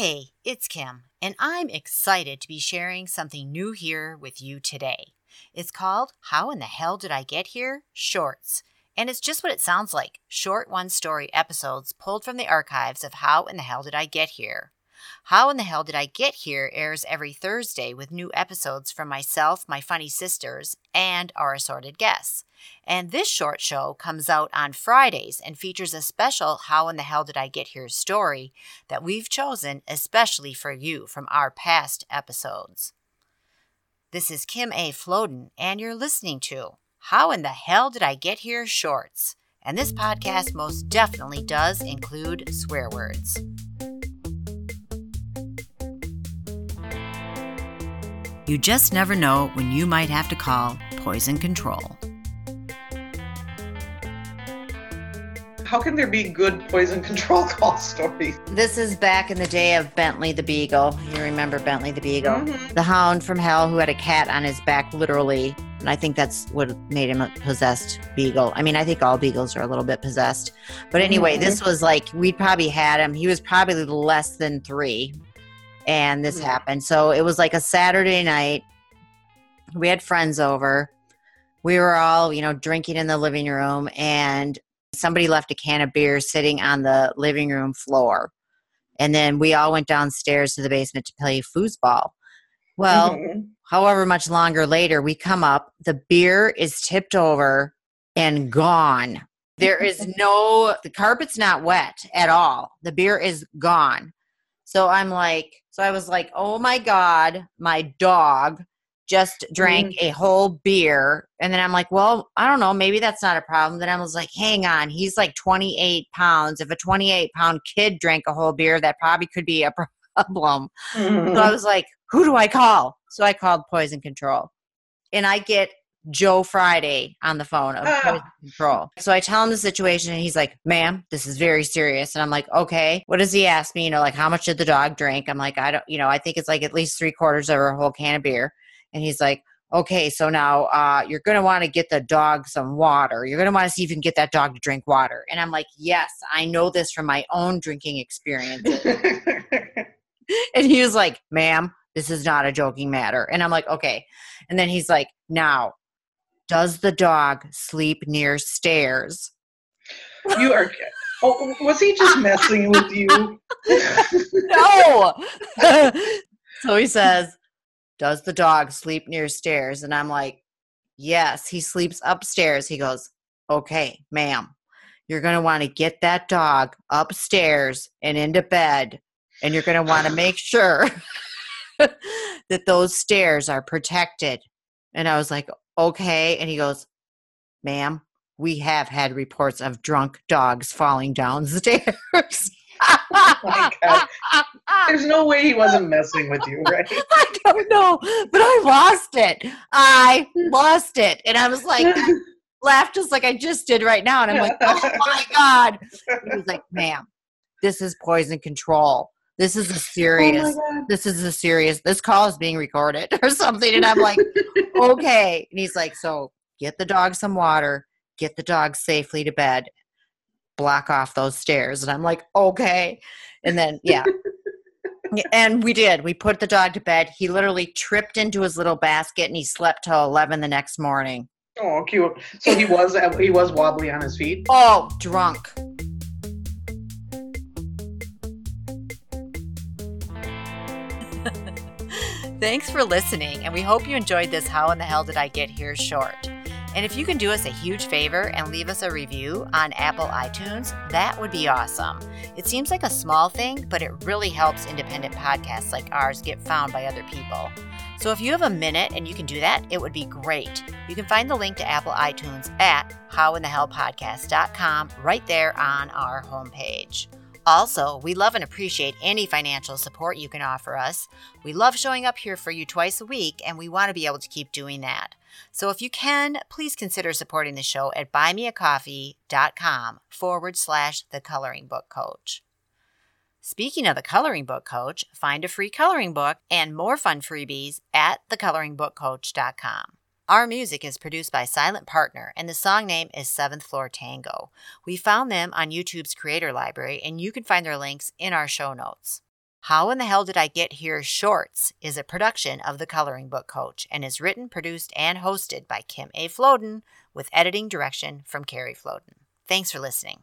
Hey, it's Kim, and I'm excited to be sharing something new here with you today. It's called How in the Hell Did I Get Here? Shorts. And it's just what it sounds like short one story episodes pulled from the archives of How in the Hell Did I Get Here? How in the Hell Did I Get Here airs every Thursday with new episodes from myself, my funny sisters, and our assorted guests. And this short show comes out on Fridays and features a special How in the Hell Did I Get Here story that we've chosen especially for you from our past episodes. This is Kim A. Floden, and you're listening to How in the Hell Did I Get Here Shorts. And this podcast most definitely does include swear words. You just never know when you might have to call poison control. How can there be good poison control call stories? This is back in the day of Bentley the Beagle. You remember Bentley the Beagle? Mhm. The hound from hell who had a cat on his back, literally. And I think that's what made him a possessed beagle. I mean, I think all beagles are a little bit possessed. But anyway, Mhm. this was like, we probably had him. He was probably less than three. And this Hmm. happened. So it was like a Saturday night. We had friends over. We were all, you know, drinking in the living room. And somebody left a can of beer sitting on the living room floor. And then we all went downstairs to the basement to play foosball. Well, Mhm. however much longer later we come up the beer is tipped over and gone there is no the carpet's not wet at all the beer is gone so i'm like so i was like oh my god my dog just drank a whole beer and then i'm like well i don't know maybe that's not a problem then i was like hang on he's like 28 pounds if a 28 pound kid drank a whole beer that probably could be a problem Mhm. so I was like, who do I call? So I called Poison Control. And I get Joe Friday on the phone of Ah. Control. So I tell him the situation and he's like, ma'am, this is very serious. And I'm like, okay. What does he ask me? You know, like, how much did the dog drink? I'm like, I don't, you know, I think it's like at least three quarters of a whole can of beer. And he's like, okay, so now uh, you're going to want to get the dog some water. You're going to want to see if you can get that dog to drink water. And I'm like, yes, I know this from my own drinking experience. And he was like, ma'am, this is not a joking matter. And I'm like, okay. And then he's like, now, does the dog sleep near stairs? you are. Oh, was he just messing with you? No. so he says, does the dog sleep near stairs? And I'm like, yes, he sleeps upstairs. He goes, okay, ma'am, you're going to want to get that dog upstairs and into bed. And you're going to want to make sure that those stairs are protected. And I was like, okay. And he goes, ma'am, we have had reports of drunk dogs falling down the stairs. Oh God. There's no way he wasn't messing with you, right? I don't know, but I lost it. I lost it. And I was like, laughed just like I just did right now. And I'm like, oh my God. He was like, ma'am, this is poison control. This is a oh serious, Oh this is a serious, this call is being recorded or something. And I'm like, okay. And he's like, so get the dog some water, get the dog safely to bed, block off those stairs. And I'm like, okay. And then, yeah. Yeah, and we did. We put the dog to bed. He literally tripped into his little basket and he slept till 11 the next morning. Oh, cute. So he was he was wobbly on his feet. Oh, drunk. Thanks for listening, and we hope you enjoyed this How in the Hell Did I Get Here short. And if you can do us a huge favor and leave us a review on Apple iTunes, that would be awesome. It seems like a small thing, but it really helps independent podcasts like ours get found by other people. So if you have a minute and you can do that, it would be great. You can find the link to Apple iTunes at howinthehellpodcast.com right there on our homepage. Also, we love and appreciate any financial support you can offer us. We love showing up here for you twice a week, and we want to be able to keep doing that. So if you can, please consider supporting the show at buymeacoffee.com forward slash the coloring book coach. Speaking of the coloring book coach, find a free coloring book and more fun freebies at thecoloringbookcoach.com. Our music is produced by Silent Partner, and the song name is Seventh Floor Tango. We found them on YouTube's Creator Library, and you can find their links in our show notes. How in the Hell Did I Get Here Shorts is a production of The Coloring Book Coach and is written, produced, and hosted by Kim A. Floden with editing direction from Carrie Floden. Thanks for listening.